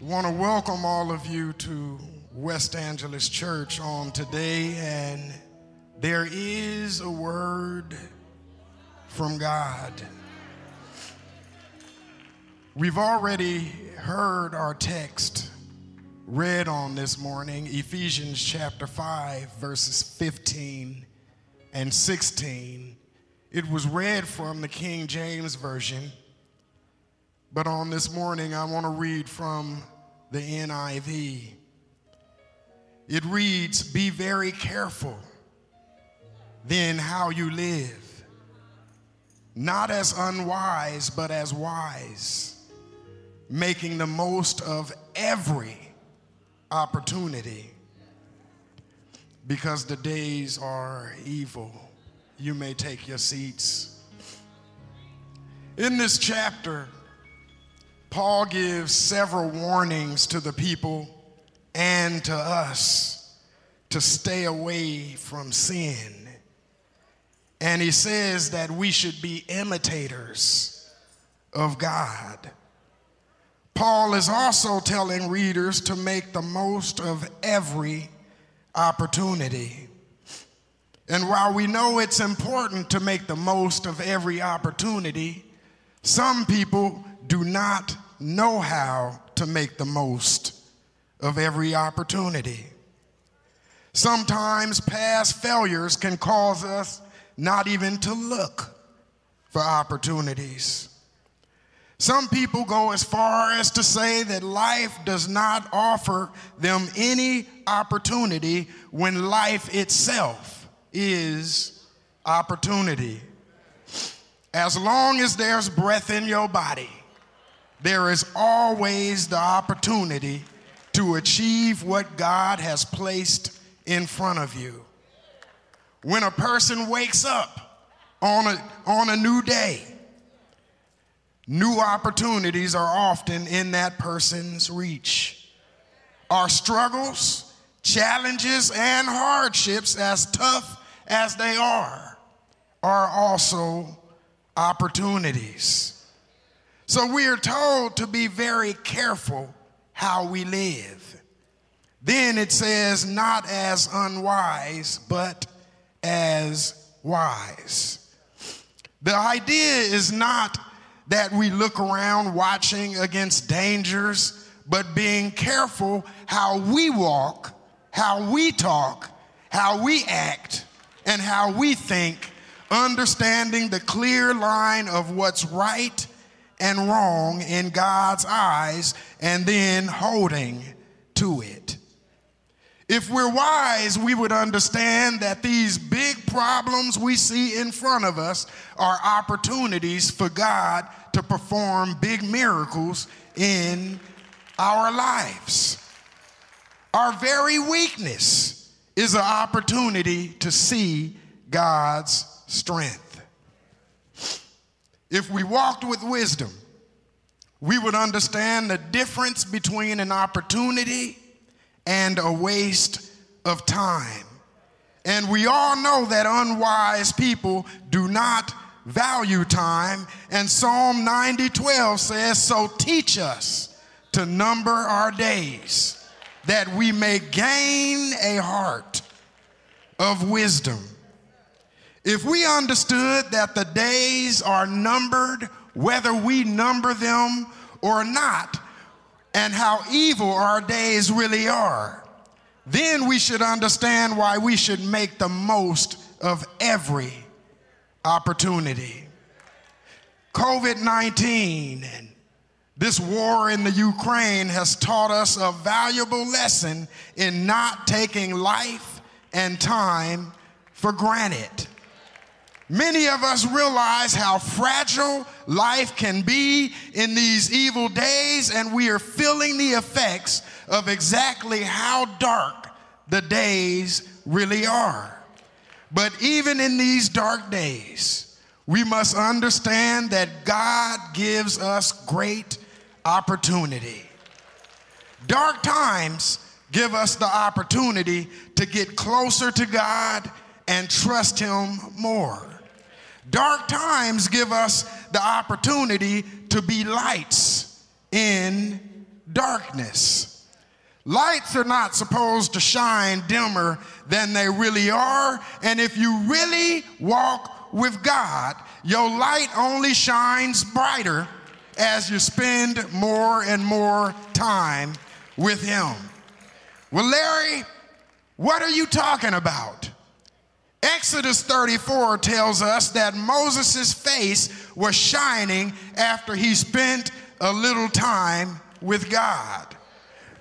want to welcome all of you to West Angeles Church on today, and there is a word from God. We've already heard our text read on this morning, Ephesians chapter 5, verses 15 and 16. It was read from the King James Version, but on this morning I want to read from the NIV. It reads, Be very careful then how you live, not as unwise, but as wise, making the most of every opportunity because the days are evil. You may take your seats. In this chapter, Paul gives several warnings to the people and to us to stay away from sin. And he says that we should be imitators of God. Paul is also telling readers to make the most of every opportunity. And while we know it's important to make the most of every opportunity, some people do not know how to make the most of every opportunity. Sometimes past failures can cause us not even to look for opportunities. Some people go as far as to say that life does not offer them any opportunity when life itself is opportunity. As long as there's breath in your body, there is always the opportunity to achieve what God has placed in front of you. When a person wakes up on a, on a new day, new opportunities are often in that person's reach. Our struggles, challenges, and hardships, as tough as they are, are also opportunities. So we are told to be very careful how we live. Then it says, not as unwise, but as wise. The idea is not that we look around watching against dangers, but being careful how we walk, how we talk, how we act, and how we think, understanding the clear line of what's right and wrong in God's eyes, and then holding to it. If we're wise, we would understand that these big problems we see in front of us are opportunities for God to perform big miracles in our lives. Our very weakness is an opportunity to see God's strength. If we walked with wisdom, we would understand the difference between an opportunity and a waste of time. And we all know that unwise people do not value time. And Psalm 90 12 says, So teach us to number our days, that we may gain a heart of wisdom. If we understood that the days are numbered, whether we number them or not, and how evil our days really are, then we should understand why we should make the most of every opportunity. COVID 19 and this war in the Ukraine has taught us a valuable lesson in not taking life and time for granted. Many of us realize how fragile life can be in these evil days, and we are feeling the effects of exactly how dark the days really are. But even in these dark days, we must understand that God gives us great opportunity. Dark times give us the opportunity to get closer to God and trust Him more. Dark times give us the opportunity to be lights in darkness. Lights are not supposed to shine dimmer than they really are. And if you really walk with God, your light only shines brighter as you spend more and more time with Him. Well, Larry, what are you talking about? Exodus 34 tells us that Moses' face was shining after he spent a little time with God.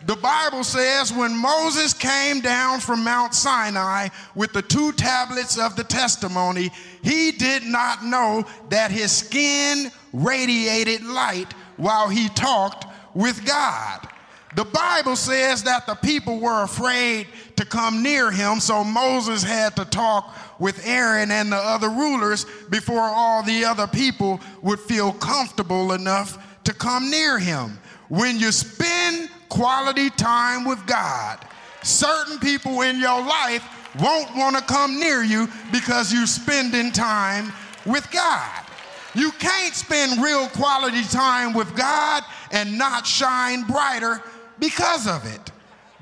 The Bible says when Moses came down from Mount Sinai with the two tablets of the testimony, he did not know that his skin radiated light while he talked with God. The Bible says that the people were afraid to come near him, so Moses had to talk with Aaron and the other rulers before all the other people would feel comfortable enough to come near him. When you spend quality time with God. Certain people in your life won't want to come near you because you're spending time with God. You can't spend real quality time with God and not shine brighter because of it.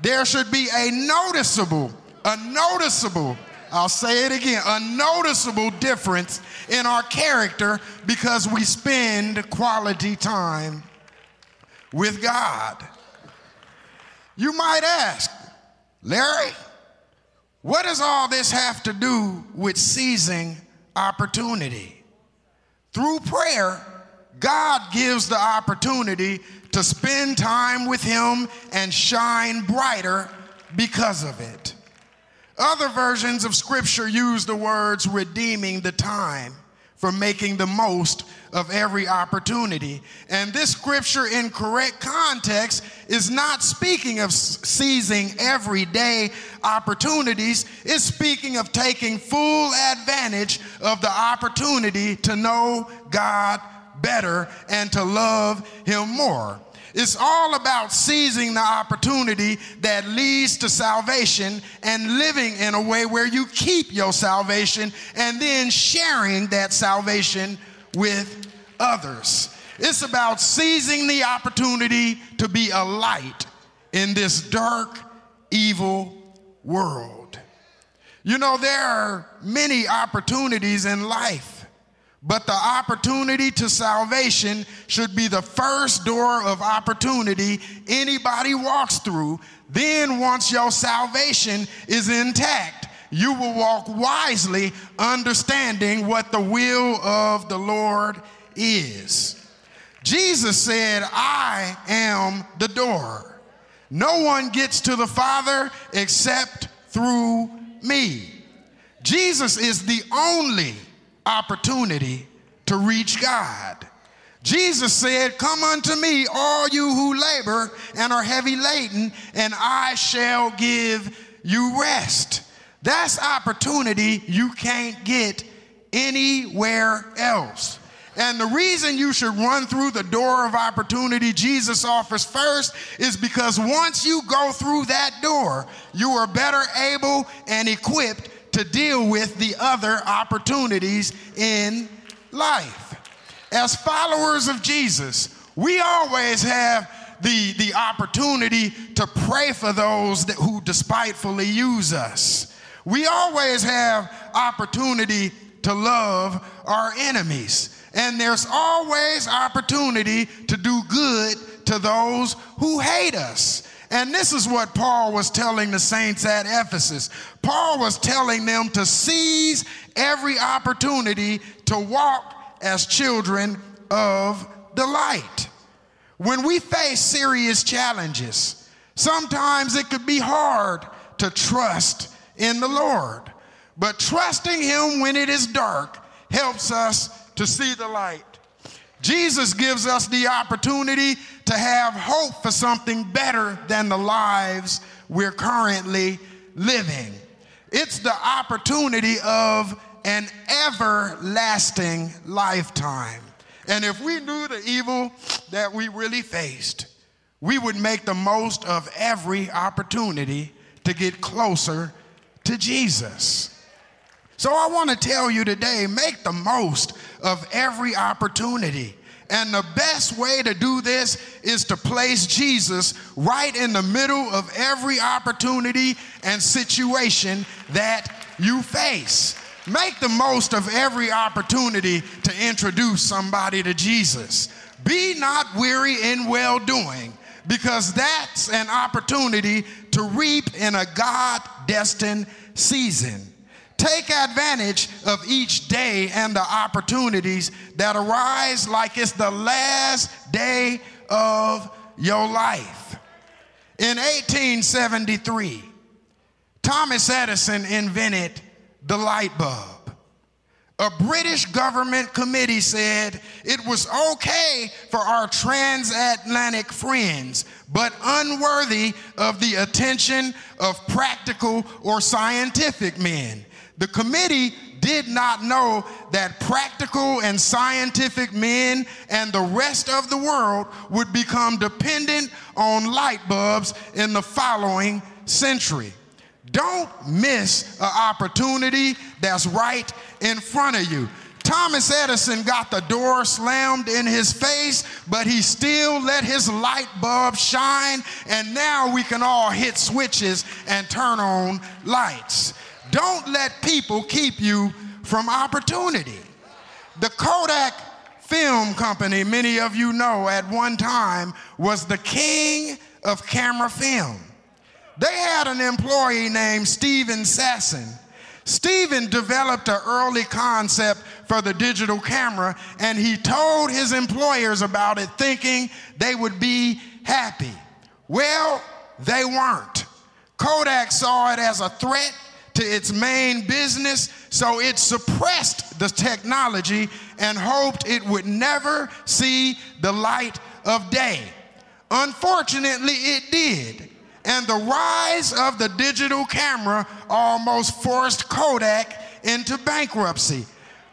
There should be a noticeable, a noticeable, I'll say it again, a noticeable difference in our character because we spend quality time with God. You might ask, Larry, what does all this have to do with seizing opportunity? Through prayer, God gives the opportunity to spend time with Him and shine brighter because of it. Other versions of Scripture use the words redeeming the time for making the most of every opportunity. And this scripture, in correct context, is not speaking of seizing everyday opportunities, it's speaking of taking full advantage of the opportunity to know God better and to love Him more. It's all about seizing the opportunity that leads to salvation and living in a way where you keep your salvation and then sharing that salvation with others. It's about seizing the opportunity to be a light in this dark, evil world. You know, there are many opportunities in life but the opportunity to salvation should be the first door of opportunity anybody walks through. Then, once your salvation is intact, you will walk wisely, understanding what the will of the Lord is. Jesus said, I am the door. No one gets to the Father except through me. Jesus is the only opportunity to reach God. Jesus said, Come unto me, all you who labor and are heavy laden, and I shall give you rest. That's opportunity you can't get anywhere else. And the reason you should run through the door of opportunity Jesus offers first is because once you go through that door, you are better able and equipped to deal with the other opportunities in life. As followers of Jesus, we always have the, the opportunity to pray for those that, who despitefully use us. We always have opportunity to love our enemies. And there's always opportunity to do good to those who hate us. And this is what Paul was telling the saints at Ephesus. Paul was telling them to seize every opportunity to walk as children of the light. When we face serious challenges, sometimes it could be hard to trust in the Lord. But trusting Him when it is dark helps us to see the light. Jesus gives us the opportunity to have hope for something better than the lives we're currently living. It's the opportunity of an everlasting lifetime. And if we knew the evil that we really faced, we would make the most of every opportunity to get closer to Jesus. So I want to tell you today make the most of every opportunity And the best way to do this is to place Jesus right in the middle of every opportunity and situation that you face. Make the most of every opportunity to introduce somebody to Jesus. Be not weary in well doing, because that's an opportunity to reap in a God destined season. Take advantage of each day and the opportunities that arise like it's the last day of your life. In 1873, Thomas Edison invented the light bulb. A British government committee said it was okay for our transatlantic friends, but unworthy of the attention of practical or scientific men. The committee did not know that practical and scientific men and the rest of the world would become dependent on light bulbs in the following century. Don't miss an opportunity that's right in front of you. Thomas Edison got the door slammed in his face, but he still let his light bulb shine, and now we can all hit switches and turn on lights. Don't let people keep you from opportunity. The Kodak Film Company, many of you know, at one time was the king of camera film. They had an employee named Steven Sasson. Steven developed an early concept for the digital camera and he told his employers about it thinking they would be happy. Well, they weren't. Kodak saw it as a threat to its main business, so it suppressed the technology and hoped it would never see the light of day. Unfortunately, it did and the rise of the digital camera almost forced Kodak into bankruptcy.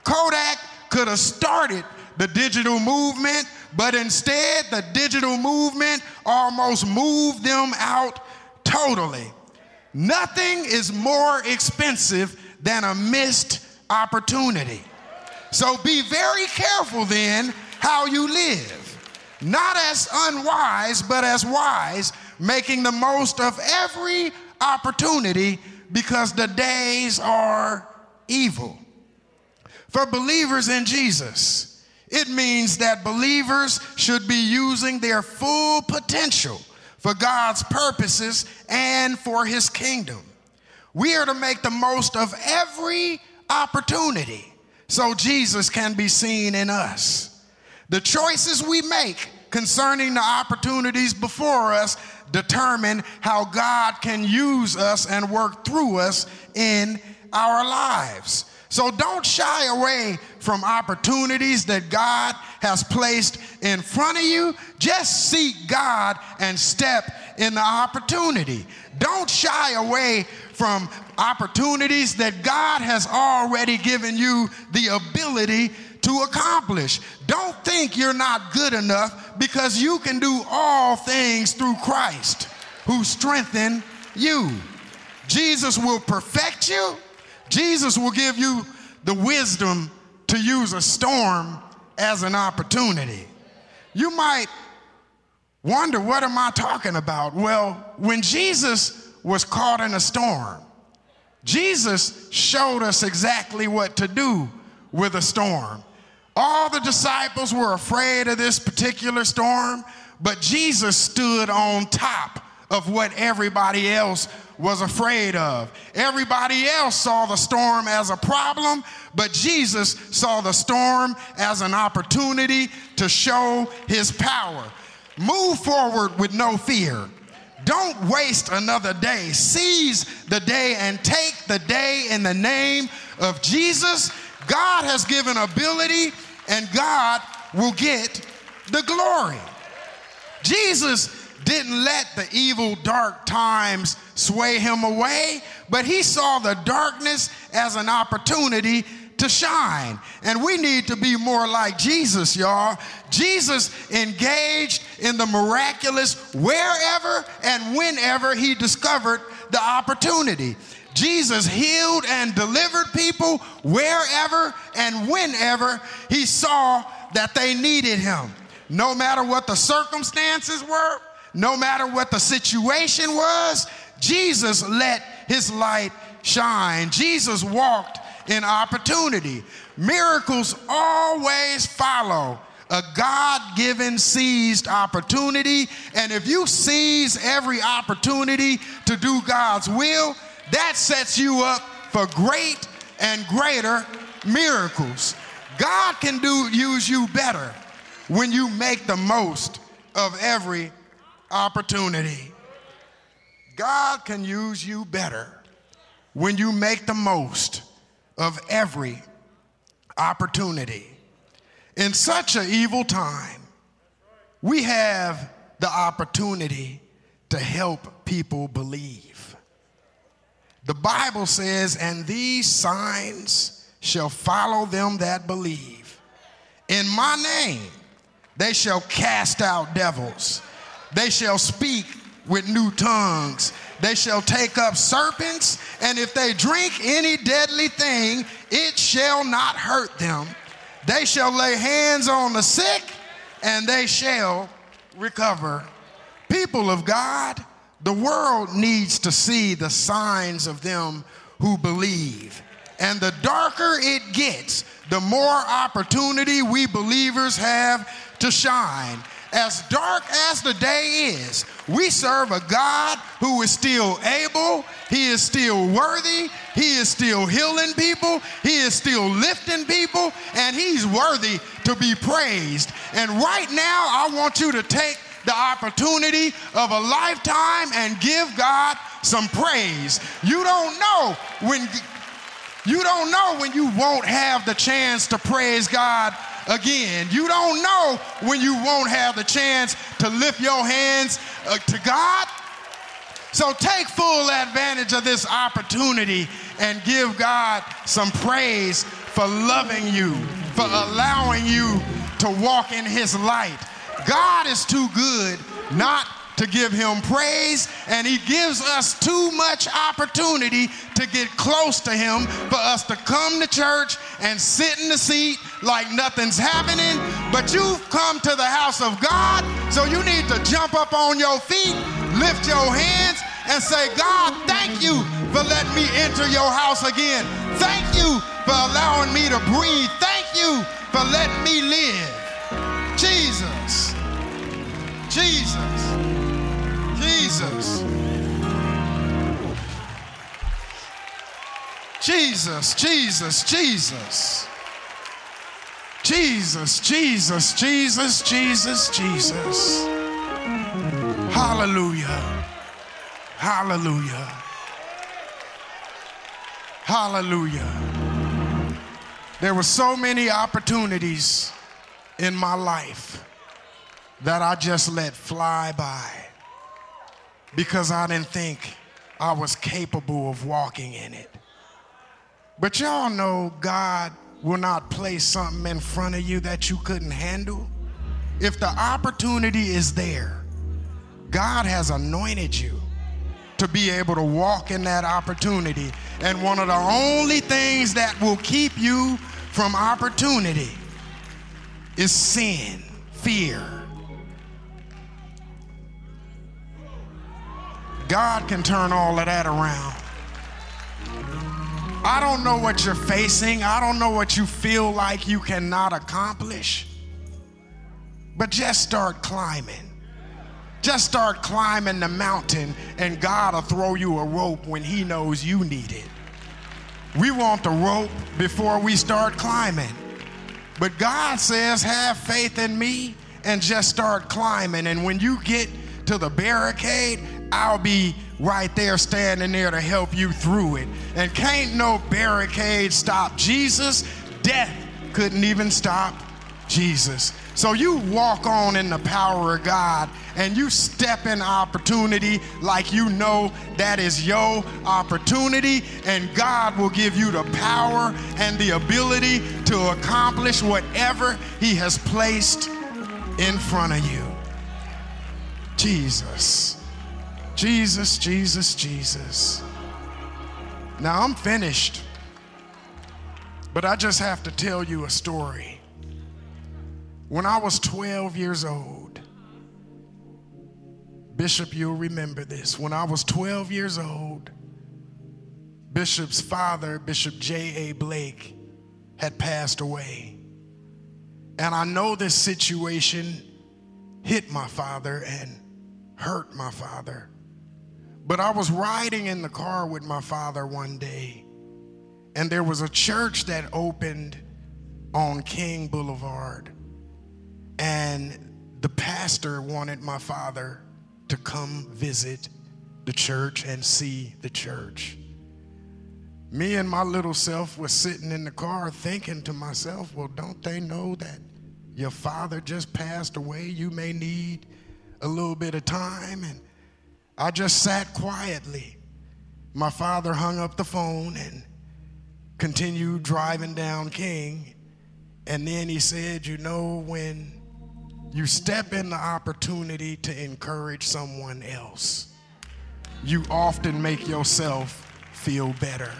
Kodak could have started the digital movement, but instead, the digital movement almost moved them out totally. Nothing is more expensive than a missed opportunity. So be very careful then how you live. Not as unwise, but as wise, making the most of every opportunity because the days are evil. For believers in Jesus, it means that believers should be using their full potential for God's purposes and for his kingdom. We are to make the most of every opportunity so Jesus can be seen in us. The choices we make concerning the opportunities before us determine how God can use us and work through us in our lives. So don't shy away from opportunities that God has placed in front of you. Just seek God and step in the opportunity. Don't shy away from opportunities that God has already given you the ability to accomplish. Don't think you're not good enough because you can do all things through Christ who strengthen you. Jesus will perfect you. Jesus will give you the wisdom to use a storm as an opportunity. You might wonder, what am I talking about? Well, when Jesus was caught in a storm, Jesus showed us exactly what to do with a storm. All the disciples were afraid of this particular storm, but Jesus stood on top of what everybody else was afraid of. Everybody else saw the storm as a problem, but Jesus saw the storm as an opportunity to show his power. Move forward with no fear. Don't waste another day. Seize the day and take the day in the name of Jesus. God has given ability and God will get the glory. Jesus didn't let the evil, dark times sway him away, but he saw the darkness as an opportunity to shine. And we need to be more like Jesus, y'all. Jesus engaged in the miraculous wherever and whenever he discovered the opportunity. Jesus healed and delivered people wherever and whenever he saw that they needed him. No matter what the circumstances were, no matter what the situation was, Jesus let his light shine. Jesus walked in opportunity. Miracles always follow a God given seized opportunity. And if you seize every opportunity to do God's will, that sets you up for great and greater miracles. God can do use you better when you make the most of every opportunity. God can use you better when you make the most of every opportunity. In such an evil time, we have the opportunity to help people believe. The Bible says, and these signs shall follow them that believe. In my name, they shall cast out devils. They shall speak with new tongues. They shall take up serpents, and if they drink any deadly thing, it shall not hurt them. They shall lay hands on the sick, and they shall recover. People of God, the world needs to see the signs of them who believe. And the darker it gets, the more opportunity we believers have to shine. As dark as the day is, we serve a God who is still able, He is still worthy, He is still healing people, He is still lifting people, and He's worthy to be praised. And right now, I want you to take the opportunity of a lifetime and give God some praise. You don't know when you don't know when you won't have the chance to praise God again. You don't know when you won't have the chance to lift your hands uh, to God. So take full advantage of this opportunity and give God some praise for loving you, for allowing you to walk in His light. God is too good not to give him praise, and he gives us too much opportunity to get close to him for us to come to church and sit in the seat like nothing's happening. But you've come to the house of God, so you need to jump up on your feet, lift your hands, and say, God, thank you for letting me enter your house again. Thank you for allowing me to breathe. Thank you for letting me live. Jesus. Jesus. Jesus. Jesus, Jesus, Jesus. Jesus, Jesus, Jesus, Jesus, Jesus. Hallelujah. Hallelujah. Hallelujah. There were so many opportunities in my life that I just let fly by because I didn't think I was capable of walking in it. But y'all know God will not place something in front of you that you couldn't handle. If the opportunity is there, God has anointed you to be able to walk in that opportunity. And one of the only things that will keep you from opportunity is sin, fear. God can turn all of that around. I don't know what you're facing. I don't know what you feel like you cannot accomplish. But just start climbing. Just start climbing the mountain, and God will throw you a rope when He knows you need it. We want the rope before we start climbing. But God says, Have faith in me and just start climbing. And when you get to the barricade, I'll be right there standing there to help you through it. And can't no barricade stop Jesus. Death couldn't even stop Jesus. So you walk on in the power of God and you step in opportunity like you know that is your opportunity, and God will give you the power and the ability to accomplish whatever He has placed in front of you. Jesus. Jesus, Jesus, Jesus. Now I'm finished, but I just have to tell you a story. When I was 12 years old, Bishop, you'll remember this. When I was 12 years old, Bishop's father, Bishop J.A. Blake, had passed away. And I know this situation hit my father and hurt my father. But I was riding in the car with my father one day, and there was a church that opened on King Boulevard. And the pastor wanted my father to come visit the church and see the church. Me and my little self was sitting in the car thinking to myself, well, don't they know that your father just passed away? You may need a little bit of time. And I just sat quietly. My father hung up the phone and continued driving down King. And then he said, You know, when you step in the opportunity to encourage someone else, you often make yourself feel better.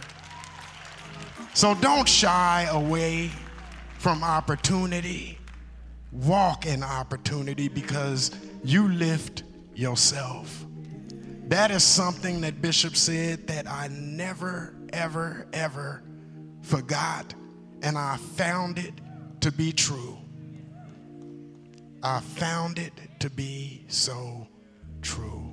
So don't shy away from opportunity. Walk in opportunity because you lift yourself. That is something that Bishop said that I never, ever, ever forgot, and I found it to be true. I found it to be so true.